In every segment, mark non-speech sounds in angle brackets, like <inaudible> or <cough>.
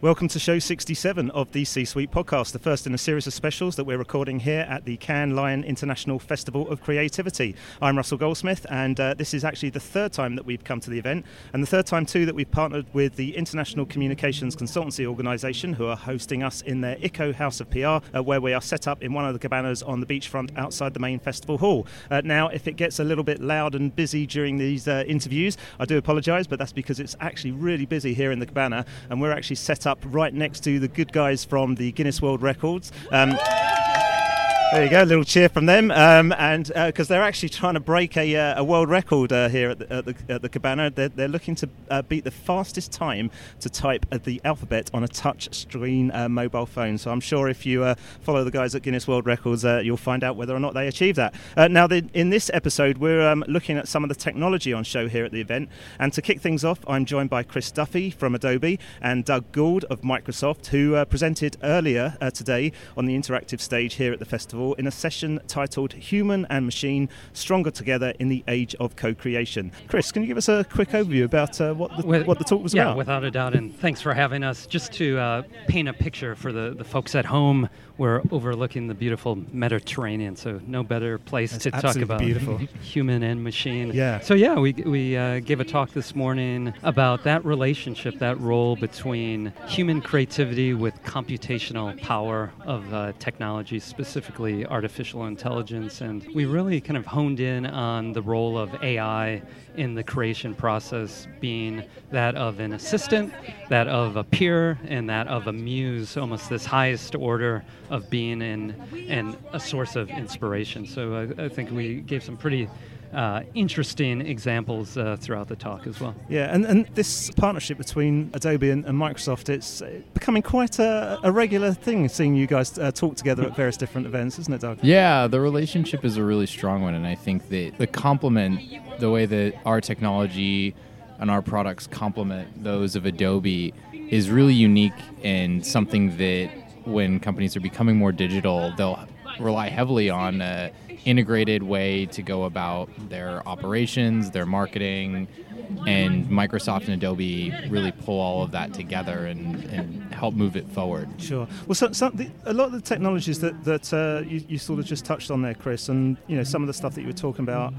Welcome to show 67 of the C Suite podcast, the first in a series of specials that we're recording here at the Cannes Lion International Festival of Creativity. I'm Russell Goldsmith, and uh, this is actually the third time that we've come to the event, and the third time too that we've partnered with the International Communications Consultancy Organisation, who are hosting us in their ICCO House of PR, uh, where we are set up in one of the cabanas on the beachfront outside the main festival hall. Uh, now, if it gets a little bit loud and busy during these uh, interviews, I do apologise, but that's because it's actually really busy here in the cabana, and we're actually set up right next to the good guys from the Guinness World Records. Um, there you go, a little cheer from them, um, and because uh, they're actually trying to break a, uh, a world record uh, here at the, at the, at the Cabana. They're, they're, looking to uh, beat the fastest time to type the alphabet on a touch screen uh, mobile phone. So I'm sure if you uh, follow the guys at Guinness World Records, you'll find out whether or not they achieve that. now, the, in this episode, we're um, looking at some of the technology on show here at the event, and to kick things off, I'm joined by Chris Duffey from Adobe and Doug Gould of Microsoft, who presented earlier today on the interactive stage here at the festival Festival in a session titled Human and Machine Stronger Together in the Age of Co Creation. Chris, can you give us a quick overview about uh, what, the, With, what the talk was yeah, about? Yeah, without a doubt, and thanks for having us. Just to uh, paint a picture for the, the folks at home, we're overlooking the beautiful Mediterranean, so no better place That's to talk about beautiful. <laughs> human and machine. Yeah. So yeah, we, we uh, gave a talk this morning about that relationship, that role between human creativity with computational power of uh, technology, specifically artificial intelligence, and we really kind of honed in on the role of AI in the creation process being that of an assistant, that of a peer, and that of a muse, almost this highest order of being and, and a source of inspiration. So I, I think we gave some pretty uh, interesting examples uh, throughout the talk as well. Yeah, and, and this partnership between Adobe and, and Microsoft, it's uh, becoming quite a, a, regular thing, seeing you guys uh, talk together at various different events, isn't it, Doug? Yeah, the relationship is a really strong one, and I think that the complement, the way that our technology and our products complement those of Adobe, is really unique and something that when companies are becoming more digital, they'll rely heavily on an integrated way to go about their operations, their marketing, and Microsoft and Adobe really pull all of that together and, and help move it forward. Sure. Well, so, so the, a lot of the technologies that, that uh, you, you, sort of just touched on there, Chris, and you know some of the stuff that you were talking about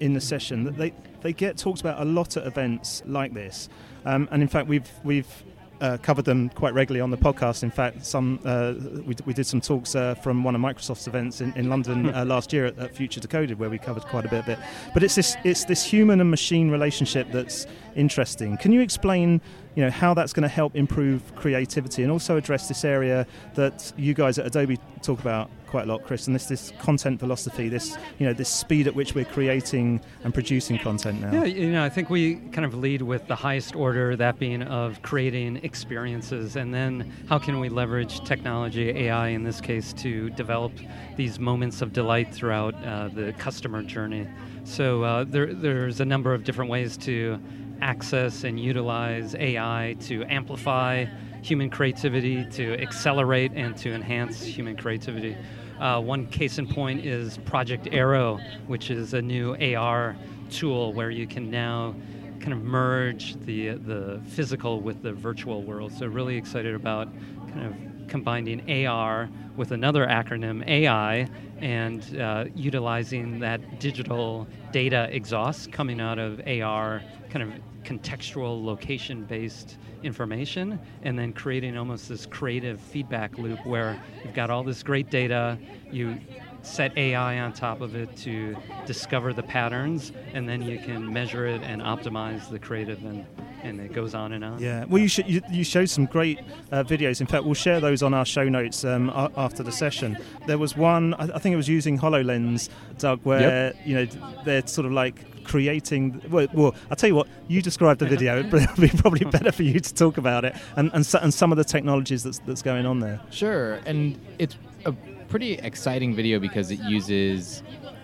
in the session, they they get talked about a lot at events like this, um, and in fact we've we've uh, covered them quite regularly on the podcast. In fact, some uh, we, d- we did some talks uh, from one of Microsoft's events in, in London uh, last year at, at, Future Decoded, where we covered quite a bit of it. But it's this it's this human and machine relationship that's interesting. Can you explain, you know, how that's going to help improve creativity and also address this area that you guys at Adobe talk about quite a lot, Chris, and this this content philosophy, this you know this speed at which we're creating and producing content now. Yeah, you know, I think we kind of lead with the highest order, that being of creating experiences, and then how can we leverage technology, AI in this case, to develop these moments of delight throughout uh, the customer journey. So uh, there, there's a number of different ways to access and utilize AI to amplify human creativity, to accelerate and to enhance human creativity. Uh, one case in point is Project Aero, which is a new AR tool where you can now kind of merge the the physical with the virtual world. So really excited about kind of combining AR with another acronym AI and uh, utilizing that digital data exhaust coming out of AR kind of contextual location based information and then creating almost this creative feedback loop where you've got all this great data you set AI on top of it to discover the patterns, and then you can measure it and optimize the creative, and, and it goes on and on. Yeah, well, you, sh- you, you showed some great uh, videos. In fact, we'll share those on our show notes um, a- after the session. There was one, I, I think it was using HoloLens, Doug, where yep. you know they're sort of like creating. Well, well, I'll tell you what. You described the video. But It'd be probably <laughs> better for you to talk about it and and, so, and some of the technologies that's that's going on there. Sure, and it's a pretty exciting video because it uses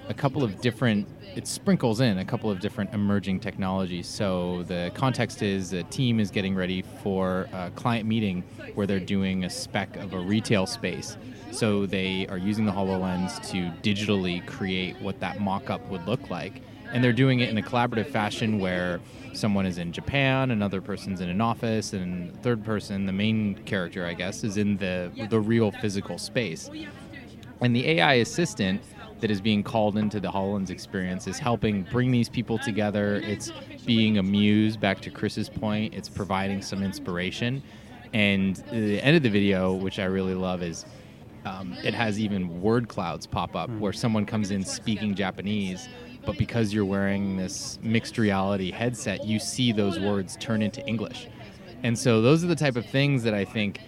a couple of different it sprinkles in a couple of different emerging technologies. So the context is a team is getting ready for a client meeting where they're doing a spec of a retail space. So they are using the HoloLens to digitally create what that mock-up would look like. And they're doing it in a collaborative fashion where someone is in Japan, another person's in an office, and third person, the main character, I guess, is in the the real physical space. And the AI assistant that is being called into the HoloLens experience is helping bring these people together. It's being a muse, back to Chris's point, it's providing some inspiration. And the end of the video, which I really love, is um, it has even word clouds pop up where someone comes in speaking Japanese, but because you're wearing this mixed reality headset, you see those words turn into English. And so those are the type of things that I think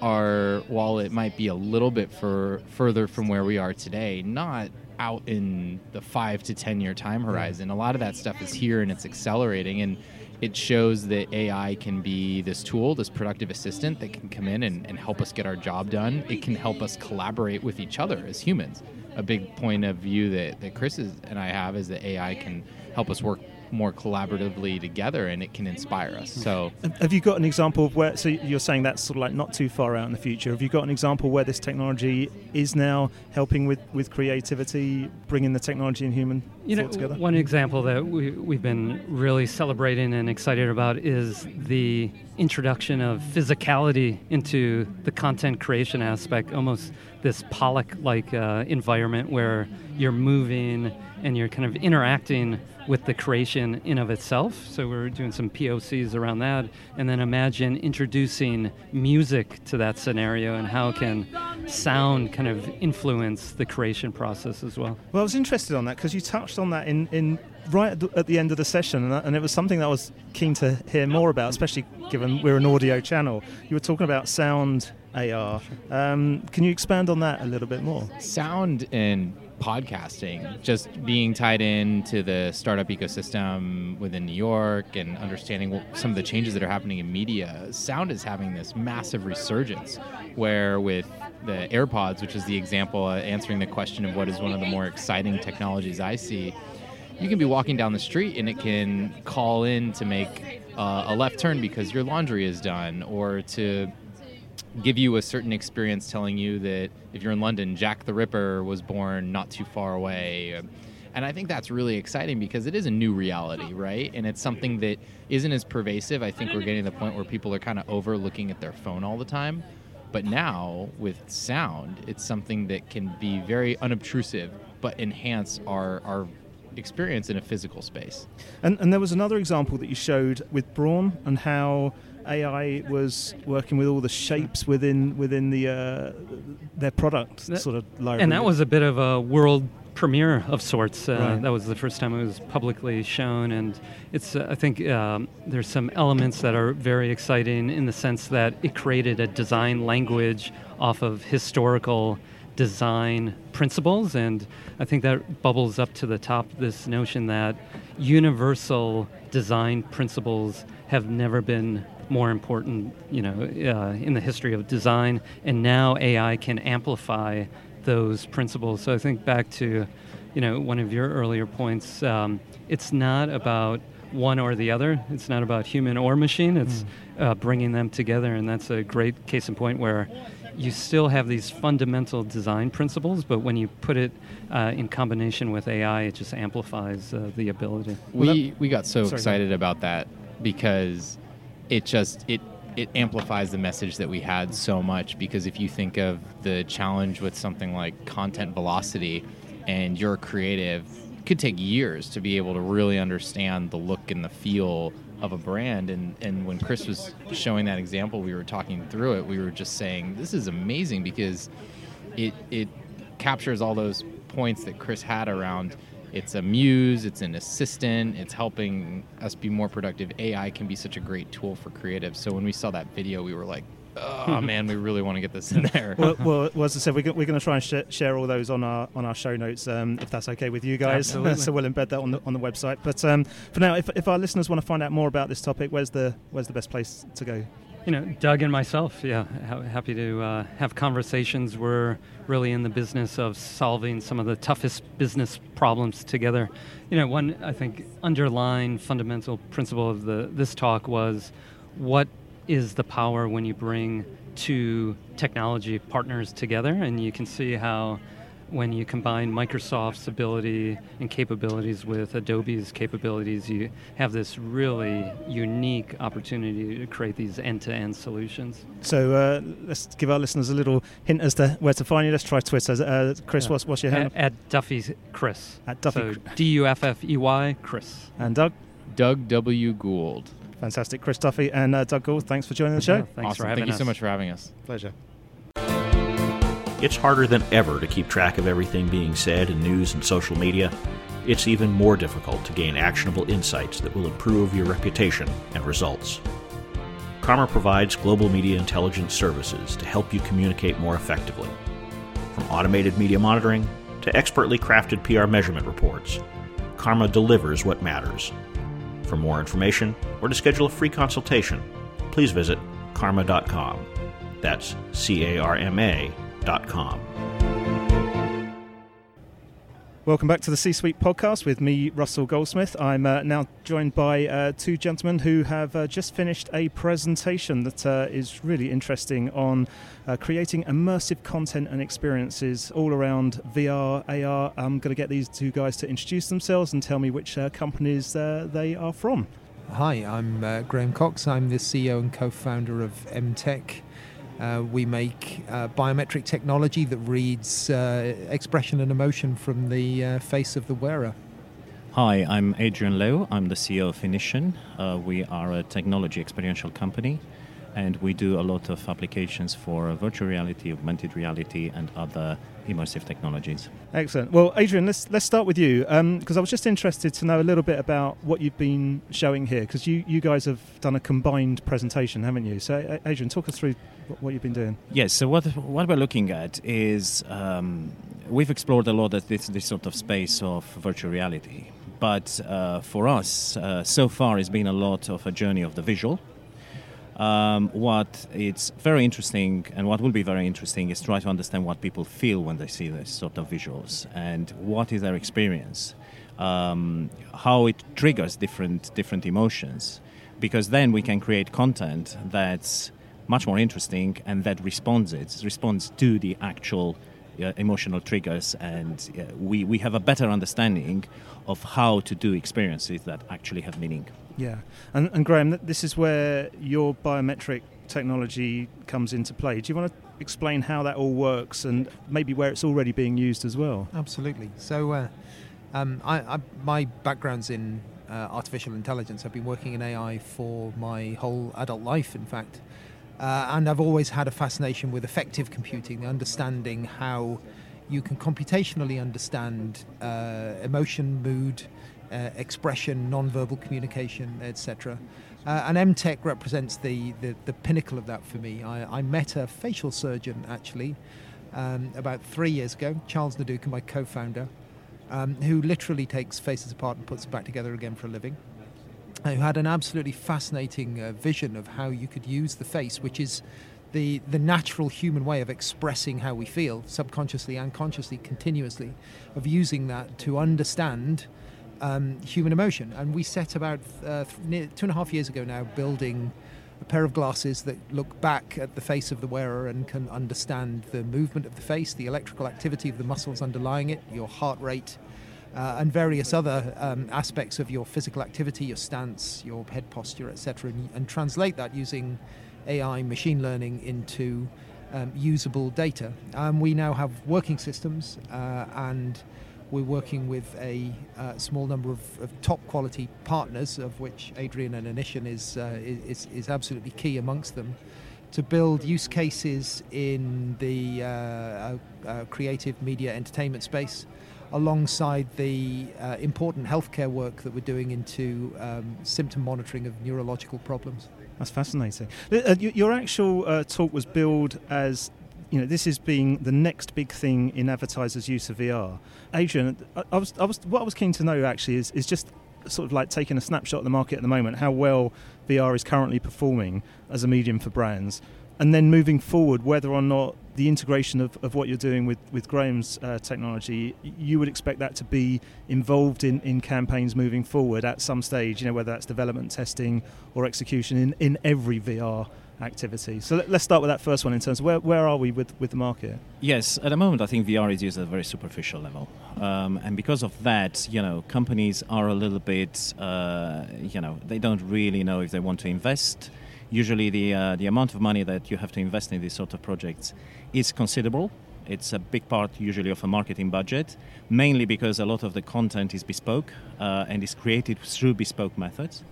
are, while it might be a little bit for further from where we are today, not out in the five to ten year time horizon. A lot of that stuff is here and it's accelerating and it shows that AI can be this tool, this productive assistant that can come in and, and help us get our job done. It can help us collaborate with each other as humans. A big point of view that, that Chris is, and I have is that AI can help us work more collaboratively together and it can inspire us. So, have you got an example of where? So you're saying that's sort of like not too far out in the future. Have you got an example where this technology is now helping with with creativity, bringing the technology and human you know, together? One example that we, we've been really celebrating and excited about is the introduction of physicality into the content creation aspect, almost this Pollock-like uh, environment where you're moving and you're kind of interacting with the creation in of itself. So we're doing some POCs around that, and then imagine introducing music to that scenario and how can sound kind of influence the creation process as well. Well, I was interested on that because you touched on that in, in right at the, at the end of the session, and, that, and, it was something that I was keen to hear more about, especially given we're an audio channel. You were talking about sound AR. Um, can you expand on that a little bit more? Sound and podcasting, just being tied into the startup ecosystem within New York and understanding some of the changes that are happening in media, sound is having this massive resurgence. Where with the AirPods, which is the example uh, answering the question of what is one of the more exciting technologies I see, you can be walking down the street and it can call in to make uh, a left turn because your laundry is done or to give you a certain experience telling you that if you're in London, Jack the Ripper was born not too far away. And I think that's really exciting because it is a new reality, right? And it's something that isn't as pervasive. I think we're getting to the point where people are kind of over looking at their phone all the time. But now with sound, it's something that can be very unobtrusive but enhance our, our experience in a physical space. And, and there was another example that you showed with Braun and how AI was working with all the shapes within within the uh, their product that, sort of library. And that was a bit of a world premiere of sorts. Uh, right. That was the first time it was publicly shown, and it's uh, I think um, there's some elements that are very exciting in the sense that it created a design language off of historical design principles, and I think that bubbles up to the top this notion that universal design principles have never been more important, you know, uh, in the history of design. And now AI can amplify those principles. So I think back to, you know, one of your earlier points. Um, it's not about one or the other. It's not about human or machine. It's mm. uh, bringing them together, and that's a great case in point where you still have these fundamental design principles, but when you put it uh, in combination with AI, it just amplifies uh, the ability. We we got so Sorry, excited about that because it just it it amplifies the message that we had so much because if you think of the challenge with something like content velocity and you're creative it could take years to be able to really understand the look and the feel of a brand and and when Chris was showing that example we were talking through it we were just saying this is amazing because it it captures all those points that Chris had around it's a muse, it's an assistant, it's helping us be more productive. AI can be such a great tool for creatives. So when we saw that video, we were like, oh man, we really want to get this in there. well, well, well, as I said, we're, we're going to try and sh- share all those on our on our show notes, um, if that's okay with you guys. <laughs> so we'll embed that on the on the website. But um, for now, if, if our listeners want to find out more about this topic, where's the where's the best place to go? You know, Doug and myself, yeah, ha- happy to uh, have conversations. We're really in the business of solving some of the toughest business problems together. You know, one I think underlying fundamental principle of the this talk was what is the power when you bring two technology partners together, and you can see how when you combine Microsoft's ability and capabilities with Adobe's capabilities, you have this really unique opportunity to create these end-to-end solutions. So uh, let's give our listeners a little hint as to where to find you. Let's try Twitter. Uh, Chris, yeah. what's, what's your handle? At, at Duffey Chris. At Duffey. So D U F F E Y Chris. And Doug. Doug W Gould. Fantastic, Chris Duffey and uh, Doug Gould. Thanks for joining the show. Yeah, thanks awesome. for having me. Thank us. you so much for having us. Pleasure. It's harder than ever to keep track of everything being said in news and social media. It's even more difficult to gain actionable insights that will improve your reputation and results. CARMA provides global media intelligence services to help you communicate more effectively. From automated media monitoring to expertly crafted PR measurement reports, CARMA delivers what matters. For more information or to schedule a free consultation, please visit carma.com. That's C A R M A Welcome back to the C Suite podcast with me, Russell Goldsmith. I'm uh, now joined by uh, two gentlemen who have uh, just finished a presentation that uh, is really interesting on uh, creating immersive content and experiences all around VR, AR. I'm going to get these two guys to introduce themselves and tell me which uh, companies they are from. Hi, I'm Graeme Cox. I'm the CEO and co founder of Emteq. Uh, we make uh, biometric technology that reads uh, expression and emotion from the uh, face of the wearer. Hi, I'm Adrian Leu. I'm the CEO of Inition. Uh, we are a technology experiential company and we do a lot of applications for virtual reality, augmented reality, and other immersive technologies. Excellent. Well, Adrian, let's let's start with you because um, I was just interested to know a little bit about what you've been showing here because you you guys have done a combined presentation, haven't you? So, Adrian, talk us through what you've been doing. Yes. So what what we're looking at is um, we've explored a lot of this this sort of space of virtual reality, but uh, for us, uh, so far, it's been a lot of a journey of the visual um, what it's very interesting and what will be very interesting is try to understand what people feel when they see this sort of visuals and what is their experience, um, how it triggers different different emotions, because then we can create content that's much more interesting and that responds it responds to the actual uh, emotional triggers and uh, we, we have a better understanding of how to do experiences that actually have meaning. Yeah, and, and Graeme, this is where your biometric technology comes into play. Do you want to explain how that all works and maybe where it's already being used as well? Absolutely. So, uh, um, I, I, my background's in uh, artificial intelligence. I've been working in AI for my whole adult life, in fact. Uh, and I've always had a fascination with affective computing, the understanding how you can computationally understand uh, emotion, mood, uh, expression, non-verbal communication, etc. Uh, and Emteq represents the, the, the, pinnacle of that for me. I, I met a facial surgeon actually um, about three years ago, Charles Nduka, my co-founder, um, who literally takes faces apart and puts them back together again for a living. Uh, who had an absolutely fascinating uh, vision of how you could use the face, which is the, the natural human way of expressing how we feel, subconsciously and consciously, continuously, of using that to understand um, human emotion. And we set about uh, th- two and a half years ago now building a pair of glasses that look back at the face of the wearer and can understand the movement of the face, the electrical activity of the muscles underlying it, your heart rate, uh, and various other um, aspects of your physical activity, your stance, your head posture, etc., and, and, translate that using AI, machine learning into um, usable data. Um, we now have working systems uh, and we're working with a uh, small number of, of, top quality partners, of which Adrian and Inition is, uh, is, is absolutely key amongst them, to build use cases in the uh, uh, uh creative media entertainment space, alongside the uh, important healthcare work that we're doing into um, symptom monitoring of neurological problems. That's fascinating. your actual talk was billed as you know, this is being the next big thing in advertisers' use of VR. Adrian, I, was, I was, what I was keen to know actually is, is just sort of like taking a snapshot of the market at the moment, how well VR is currently performing as a medium for brands, and then moving forward, whether or not the integration of, of what you're doing with, with Graeme's uh, technology, you would expect that to be involved in, in campaigns moving forward at some stage, you know, whether that's development, testing, or execution in, in every VR activity. So let, us start with that first one in terms of where, where are we with, with the market? Yes, at the moment I think VR is used at a very superficial level. Um, and because of that, you know, companies are a little bit, uh, you know, they don't really know if they want to invest. Usually the, uh, the amount of money that you have to invest in these sort of projects is considerable. It's a big part usually of a marketing budget, mainly because a lot of the content is bespoke uh, and is created through bespoke methods.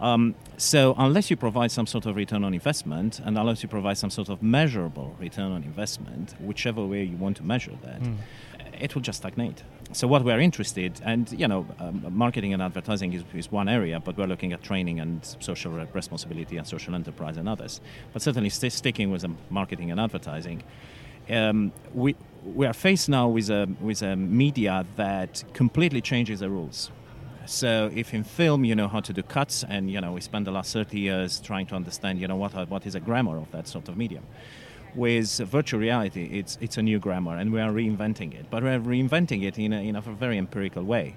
Um, so unless you provide some sort of return on investment, and unless you provide some sort of measurable return on investment, whichever way you want to measure that, mm. it will just stagnate. So what we're interested, and you know, um, marketing and advertising is, is, one area, but we're looking at training and social responsibility and social enterprise and others. But certainly st- sticking with marketing and advertising, um, we we are faced now with a with a media that completely changes the rules. So if in film you know how to do cuts, and you know we spent the last 30 years trying to understand you know what what is a grammar of that sort of medium. With virtual reality, it's it's a new grammar, and we are reinventing it. But we're reinventing it in a, in a very empirical way.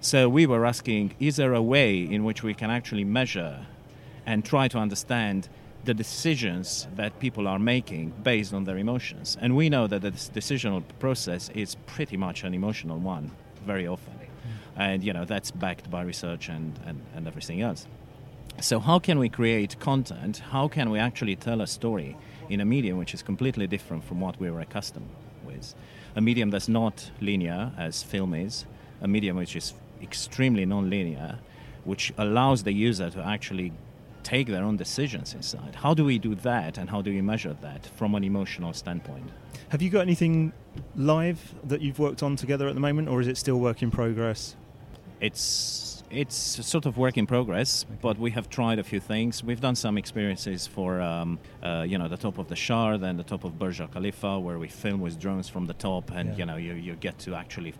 So we were asking, is there a way in which we can actually measure and try to understand the decisions that people are making based on their emotions? And we know that the decisional process is pretty much an emotional one very often and you know that's backed by research and, and, and everything else. So how can we create content? How can we actually tell a story in a medium which is completely different from what we were accustomed with? A medium that's not linear as film is. A medium which is extremely non-linear which allows the user to actually take their own decisions inside. How do we do that and how do we measure that from an emotional standpoint? Have you got anything live that you've worked on together at the moment or is it still work in progress it's it's sort of work in progress, okay. but we have tried a few things. We've done some experiences for um, uh, you know the top of the Shard and the top of Burj Al Khalifa, where we film with drones from the top, and yeah. you know you, you get to actually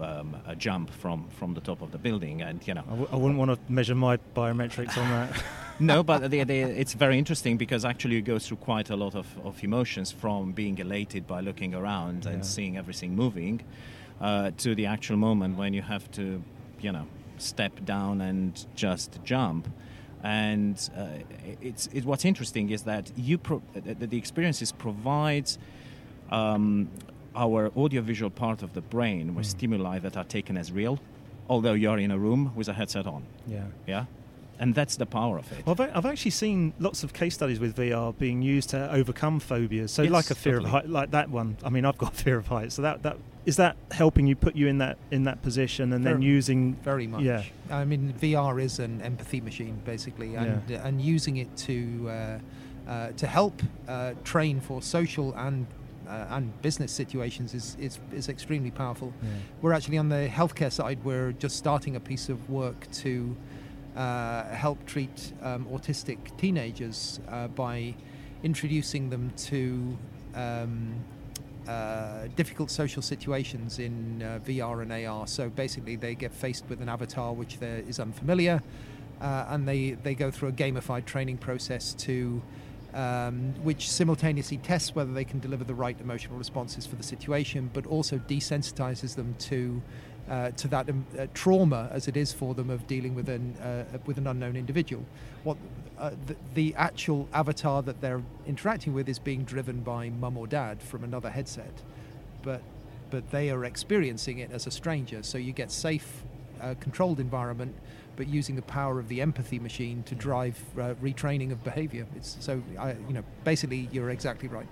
uh, um, a jump from from the top of the building, and you know. I w- I wouldn't want to measure my biometrics on that. <laughs> no, but the, the, it's very interesting because actually you go through quite a lot of, of emotions from being elated by looking around yeah. and seeing everything moving, uh, to the actual moment when you have to you know step down and just jump. And uh, it's it, what's interesting is that you pro- the, the experiences provides um, our audiovisual part of the brain with mm. stimuli that are taken as real, although you're in a room with a headset on. Yeah. Yeah and that's the power of it. Well, I've actually seen lots of case studies with VR being used to overcome phobias. So, yes, like a fear totally. of height, like that one. I mean, I've got <laughs> fear of heights, so that that is that helping you put you in that in that position and very, then using very much. Yeah, I mean, VR is an empathy machine basically, and yeah. and using it to uh, uh, to help uh, train for social and uh, and business situations is, is, is extremely powerful. Yeah. We're actually on the healthcare side. We're just starting a piece of work to help treat um, autistic teenagers uh, by introducing them to um, uh, difficult social situations in uh, VR and AR. So basically, they get faced with an avatar which is unfamiliar, uh, and they, they go through a gamified training process to um, which simultaneously tests whether they can deliver the right emotional responses for the situation, but also desensitizes them to uh, to that um, uh, trauma as it is for them of dealing with an uh, with an unknown individual. What uh, the, the, actual avatar that they're interacting with is being driven by mum or dad from another headset, but but they are experiencing it as a stranger. So you get safe, uh, controlled environment, but using the power of the empathy machine to drive uh, retraining of behavior. It's so I, you know basically you're exactly right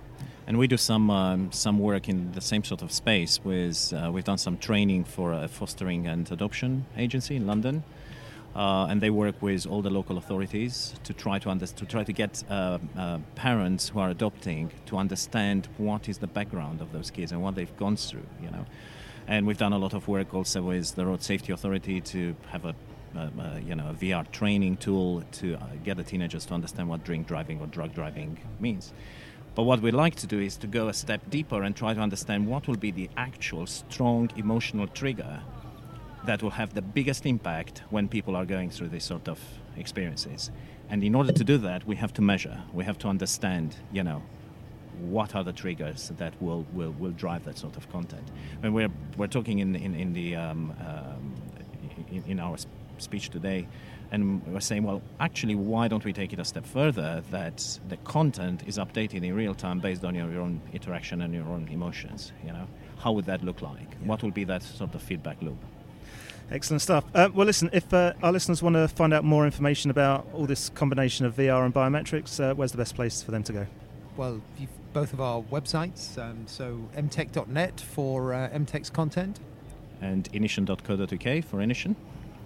and we do some um, some work in the same sort of space. With uh, we've done some training for a fostering and adoption agency in London, uh, and they work with all the local authorities to try to under- to try to get uh, uh, parents who are adopting to understand what is the background of those kids and what they've gone through. You know, and we've done a lot of work also with the Road Safety Authority to have a uh, you know, a VR training tool to uh, get the teenagers to understand what drink driving or drug driving means. But what we'd like to do is to go a step deeper and try to understand what will be the actual strong emotional trigger that will have the biggest impact when people are going through these sort of experiences. And in order to do that, we have to measure, we have to understand, you know, what are the triggers that will, will, will drive that sort of content. When we're, we're talking in, in, in, the, um, um, in, in, our speech today And we're saying, well, actually, why don't we take it a step further that the content is updated in real time based on your, your own interaction and your own emotions? You know, how would that look like? Yeah. What will be that sort of feedback loop? Excellent stuff. Uh, well, listen, if uh, our listeners want to find out more information about all this combination of VR and biometrics, uh, where's the best place for them to go? Well, both of our websites, um, so emteq.net for uh, Emteq's content. And inition.co.uk for Inition.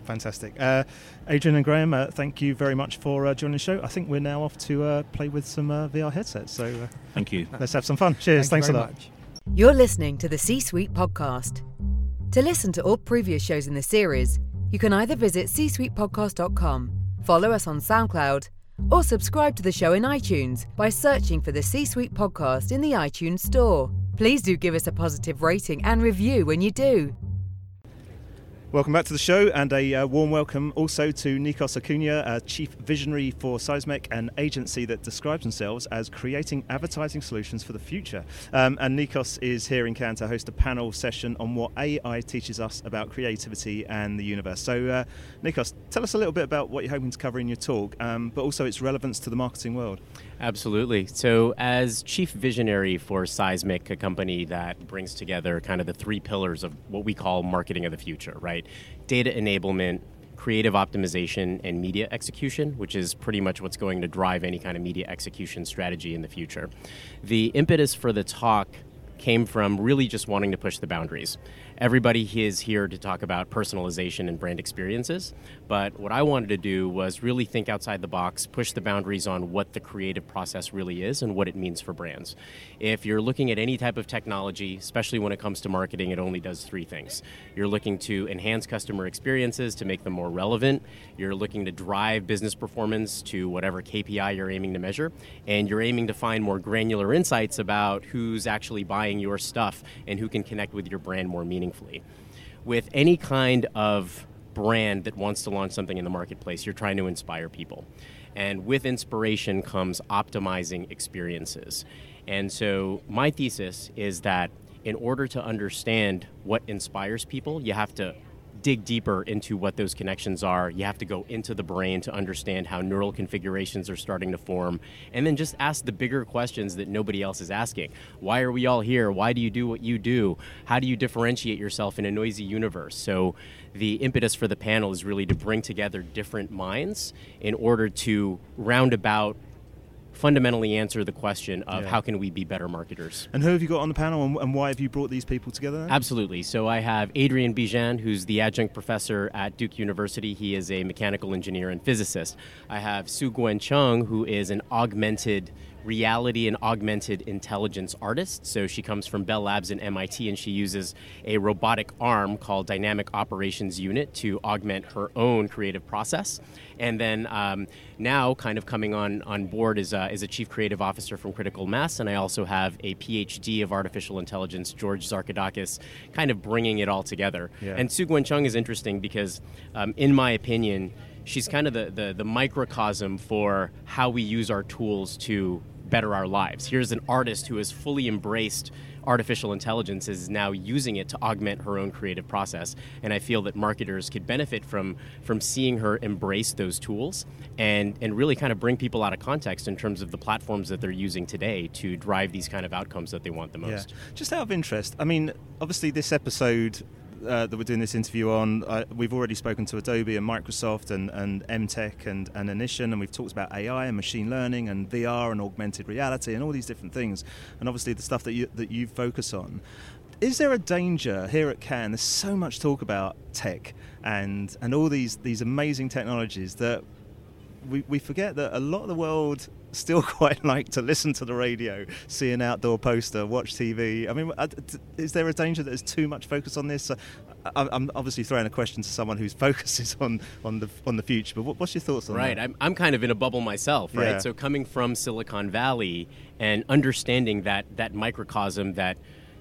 Fantastic. Uh, Adrian and Graeme, uh, thank you very much for uh, joining the show. I think we're now off to uh, play with some uh, VR headsets. So uh, thank you. Let's have some fun. Cheers. Thank Thanks a lot. Much. You're listening to the C Suite podcast. To listen to all previous shows in the series, you can either visit csuitepodcast.com, follow us on SoundCloud, or subscribe to the show in iTunes by searching for the C Suite podcast in the iTunes Store. Please do give us a positive rating and review when you do. Welcome back to the show, and a uh, warm welcome also to Nikos Acuna, uh, Chief Visionary for Sizmek, an agency that describes themselves as creating advertising solutions for the future. Um, and Nikos is here in Cannes to host a panel session on what AI teaches us about creativity and the universe. So, uh, Nikos, tell us a little bit about what you're hoping to cover in your talk, um, but also its relevance to the marketing world. Absolutely. So, as chief visionary for Sizmek, a company that brings together kind of the three pillars of what we call marketing of the future, right? Data enablement, creative optimization, and media execution, which is pretty much what's going to drive any kind of media execution strategy in the future. The impetus for the talk came from really just wanting to push the boundaries everybody is here to talk about personalization and brand experiences. But what I wanted to do was really think outside the box, push the boundaries on what the creative process really is and what it means for brands. If you're looking at any type of technology, especially when it comes to marketing, it only does three things. You're looking to enhance customer experiences to make them more relevant, you're looking to drive business performance to whatever KPI you're aiming to measure, and you're aiming to find more granular insights about who's actually buying your stuff and who can connect with your brand more meaningfully meaningfully. With any kind of brand that wants to launch something in the marketplace, you're trying to inspire people. And with inspiration comes optimizing experiences. And so, my thesis is that in order to understand what inspires people, you have to dig deeper into what those connections are. You have to go into the brain to understand how neural configurations are starting to form, and then just ask the bigger questions that nobody else is asking. Why are we all here? Why do you do what you do? How do you differentiate yourself in a noisy universe? So, the impetus for the panel is really to bring together different minds in order to roundabout fundamentally answer the question of yeah. how can we be better marketers. And who have you got on the panel, and, and why have you brought these people together? Absolutely. So I have Adrian Bejan, who's the adjunct professor at Duke University. He is a mechanical engineer and physicist. I have Sougwen Chung, who is an augmented reality and augmented intelligence artist. So she comes from Bell Labs and MIT, and she uses a robotic arm called Dynamic Operations Unit to augment her own creative process. And then um, now, kind of coming on on board is, uh, is a chief creative officer from Critical Mass, and I also have a PhD of artificial intelligence, George Zarkadakis, kind of bringing it all together. Yeah. And Sougwen Chung is interesting because, um, in my opinion, she's kind of the, the, the microcosm for how we use our tools to better our lives. Here's an artist who has fully embraced artificial intelligence is now using it to augment her own creative process and i feel that marketers could benefit from from seeing her embrace those tools and and really kind of bring people out of context in terms of the platforms that they're using today to drive these kind of outcomes that they want the most yeah. just out of interest i mean obviously this episode uh, that we're doing this interview on, uh, we've already spoken to Adobe and Microsoft and, and Emteq and, and Inition, and we've talked about AI and machine learning and VR and augmented reality and all these different things, and obviously the stuff that you, that you focus on. Is there a danger here at Cannes? There's so much talk about tech and, and all these, these amazing technologies that we, we forget that a lot of the world still <laughs> quite like to listen to the radio, see an outdoor poster, watch TV. I mean, is there a danger that there's too much focus on this? I'm obviously throwing a question to someone whose <laughs> focus is on, on the on the future, but what's your thoughts on right, that? Right, I'm, I'm kind of in a bubble myself, right? Yeah. So coming from Silicon Valley and understanding that that microcosm that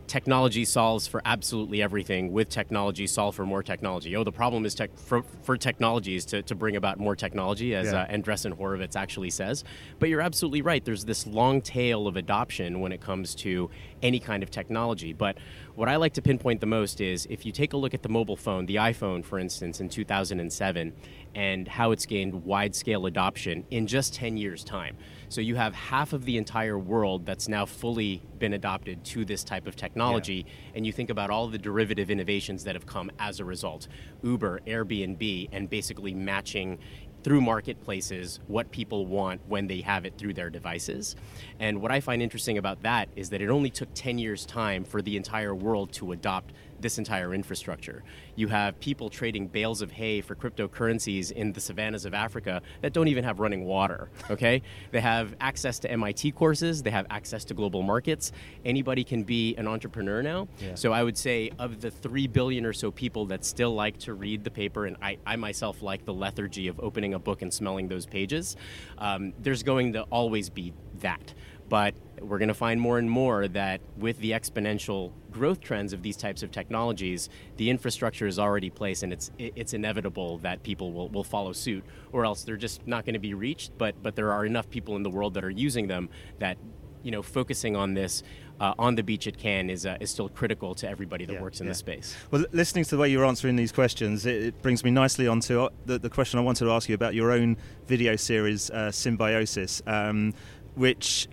technology solves for absolutely everything. With technology solve for more technology. Oh the problem is tech, for, for technology is to, to bring about more technology as yeah. uh, andreessen horowitz actually says. But you're absolutely right. There's this long tail of adoption when it comes to any kind of technology. But what I like to pinpoint the most is if you take a look at the mobile phone, the iPhone, for instance, in 2007, and how it's gained wide scale adoption in just 10 years' time. So you have half of the entire world that's now fully been adopted to this type of technology, yeah. and you think about all the derivative innovations that have come as a result Uber, Airbnb, and basically matching through marketplaces what people want when they have it through their devices. And what I find interesting about that is that it only took 10 years' time for the entire world to adopt this entire infrastructure. You have people trading bales of hay for cryptocurrencies in the savannas of Africa that don't even have running water, okay? they have access to MIT courses, they have access to global markets. Anybody can be an entrepreneur now. Yeah. So I would say of the 3 billion or so people that still like to read the paper, and I, I myself like the lethargy of opening a book and smelling those pages, um, there's going to always be that. But we're going to find more and more that with the exponential growth trends of these types of technologies, the infrastructure is already placed, and it's it's inevitable that people will, will follow suit, or else they're just not going to be reached. But but there are enough people in the world that are using them that you know focusing on this uh, on the beach at Cannes is, uh, is still critical to everybody that yeah, works in yeah. the space. Well, listening to the way you're answering these questions, it, it brings me nicely onto uh, the, the, question I wanted to ask you about your own video series, uh, Symbiosis, um, which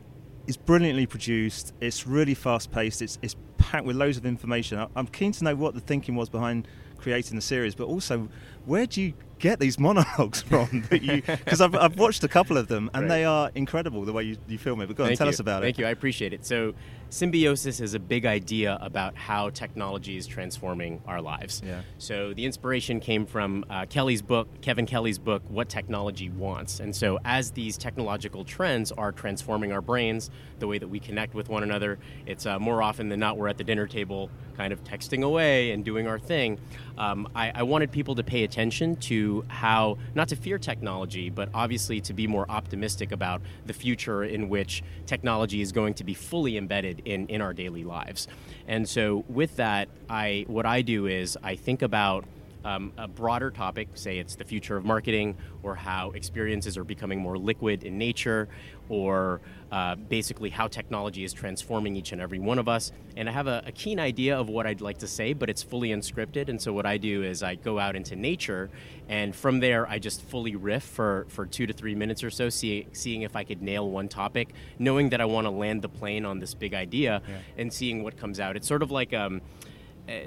is brilliantly produced. It's really fast paced. It's, it's packed with loads of information. I'm keen to know what the thinking was behind creating the series, but also where do you get these monologues from? <laughs> Because I've, I've watched a couple of them and right. they are incredible the way you, you film it. But go on, tell you. us about Thank it. Thank you. I appreciate it. So symbiosis is a big idea about how technology is transforming our lives. Yeah. So the inspiration came from uh, Kelly's book, Kevin Kelly's book, What Technology Wants. And so as these technological trends are transforming our brains, the way that we connect with one another, it's uh, more often than not we're at the dinner table kind of texting away and doing our thing. Um, I, I wanted people to pay attention to how, not to fear technology, but obviously to be more optimistic about the future in which technology is going to be fully embedded in, in our daily lives. And so with that, I what I do is I think about um, a broader topic, say it's the future of marketing, or how experiences are becoming more liquid in nature, or uh, basically how technology is transforming each and every one of us. And I have a, a, keen idea of what I'd like to say, but it's fully unscripted. And so what I do is I go out into nature, and from there I just fully riff for, for two to three minutes or so, see, seeing if I could nail one topic, knowing that I want to land the plane on this big idea, yeah. and seeing what comes out. It's sort of like um,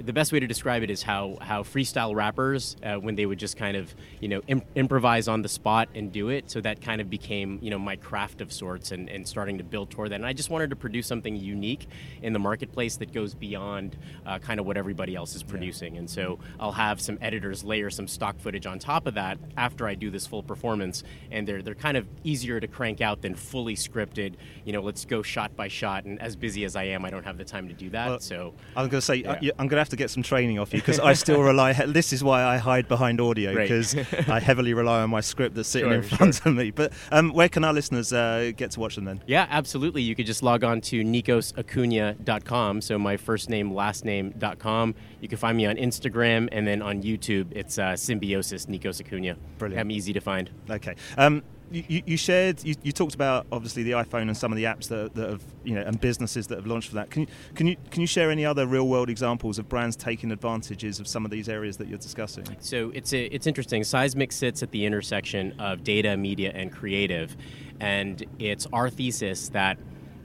the best way to describe it is how how freestyle rappers uh, when they would just kind of you know imp- improvise on the spot and do it. So that kind of became you know my craft of sorts and, and starting to build toward that. And i just wanted to produce something unique in the marketplace that goes beyond uh, kind of what everybody else is producing. Yeah. and so i'll have some editors layer some stock footage on top of that after i do this full performance. And they're they're kind of easier to crank out than fully scripted you know let's go shot by shot. And as busy as i am i don't have the time to do that. Well, so i'm going to say yeah. i'm going to have to get some training off you because I still <laughs> rely. This is why I hide behind audio because I <laughs> heavily rely on my script that's sitting sure, in front sure. of me. But um, where can our listeners uh, get to watch them then? Yeah, absolutely. You could just log on to nikosacuna.com. So my first name, last name.com. You can find me on Instagram and then on YouTube. It's uh, Symbiosis Nikos Acuna. Brilliant. I'm easy to find. Okay. Um, you, you, shared you, you, talked about obviously the iPhone and some of the apps that, that, have you know and businesses that have launched for that. Can you can you can you share any other real world examples of brands taking advantages of some of these areas that you're discussing? So it's a, it's interesting. Sizmek sits at the intersection of data, media, and creative, and it's our thesis that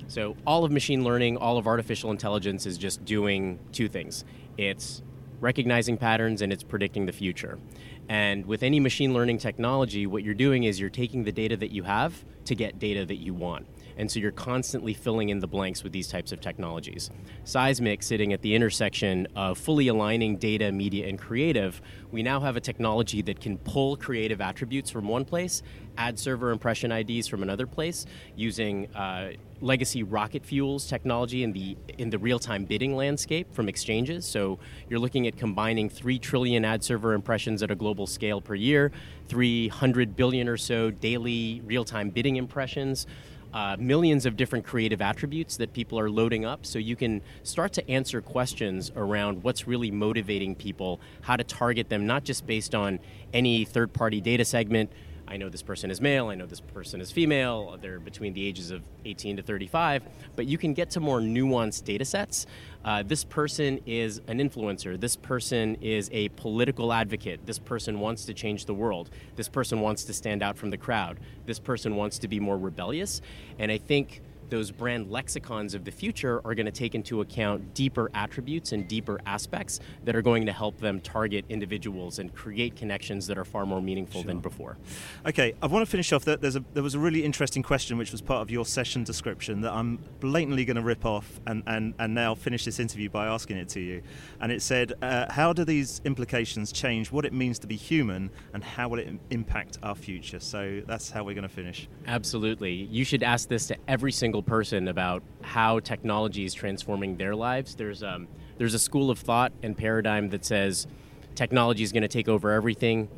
so all of machine learning, all of artificial intelligence is just doing two things. It's recognizing patterns and it's predicting the future. And with any machine learning technology, what you're doing is you're taking the data that you have to get data that you want. And so you're constantly filling in the blanks with these types of technologies. Sizmek, sitting at the intersection of fully aligning data, media, and creative, we now have a technology that can pull creative attributes from one place, ad server impression IDs from another place, using uh, legacy Rocket Fuel's technology in the in the real-time bidding landscape from exchanges. So you're looking at combining 3 trillion ad server impressions at a global scale per year, 300 billion or so daily real-time bidding impressions. Uh, millions of different creative attributes that people are loading up so you can start to answer questions around what's really motivating people how to target them not just based on any third party data segment I know this person is male, I know this person is female, they're between the ages of 18 to 35, but you can get to more nuanced data sets. Uh, this person is an influencer, this person is a political advocate, this person wants to change the world, this person wants to stand out from the crowd, this person wants to be more rebellious. And I think those brand lexicons of the future are going to take into account deeper attributes and deeper aspects that are going to help them target individuals and create connections that are far more meaningful sure. than before. Okay, I want to finish off. There's a, there was a really interesting question which was part of your session description that I'm blatantly going to rip off and, and, and now finish this interview by asking it to you. And it said, uh, How do these implications change what it means to be human and how will it impact our future? So that's how we're going to finish. Absolutely. You should ask this to every single single person about how technology is transforming their lives. There's um, there's a school of thought and paradigm that says technology is going to take over everything.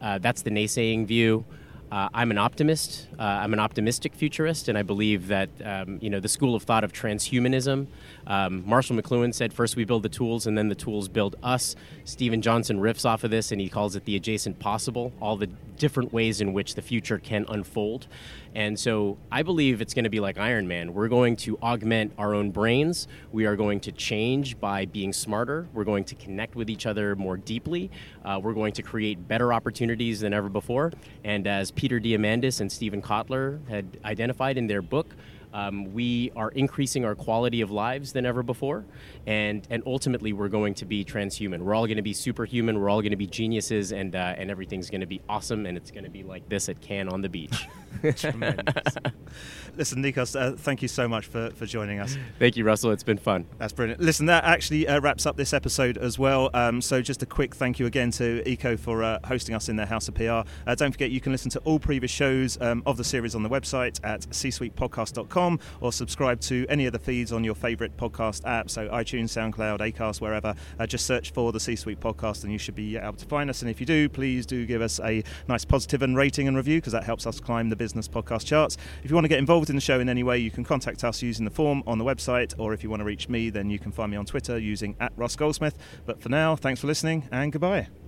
Uh, that's the naysaying view. Uh, I'm an optimist. Uh, I'm an optimistic futurist, and I believe that um, you know the school of thought of transhumanism. Um, Marshall McLuhan said, first we build the tools, and then the tools build us." Steven Johnson riffs off of this, and he calls it the adjacent possible. All the different ways in which the future can unfold. And so I believe it's going to be like Iron Man. We're going to augment our own brains. We are going to change by being smarter. We're going to connect with each other more deeply. Uh, we're going to create better opportunities than ever before. And as Peter Diamandis and Steven Kotler had identified in their book, um, we are increasing our quality of lives than ever before, and and ultimately we're going to be transhuman. We're all going to be superhuman. We're all going to be geniuses, and uh, and everything's going to be awesome, and it's going to be like this at Cannes on the beach. <laughs> <laughs> Listen, Nikos, uh, thank you so much for, for joining us. Thank you, Russell. It's been fun. That's brilliant. Listen, that actually uh, wraps up this episode as well. Um, so, just a quick thank you again to ICCO for uh, hosting us in their House of PR. Uh, don't forget, you can listen to all previous shows um, of the series on the website at csuitepodcast.com or subscribe to any of the feeds on your favourite podcast app. So, iTunes, SoundCloud, Acast, wherever. Uh, just search for the C Suite podcast and you should be able to find us. And if you do, please do give us a nice positive and rating and review because that helps us climb the business podcast charts. If you want to get involved in the show in any way, you can contact us using the form on the website, or if you want to reach me, then you can find me on Twitter using at Russ Goldsmith. But for now, thanks for listening and goodbye.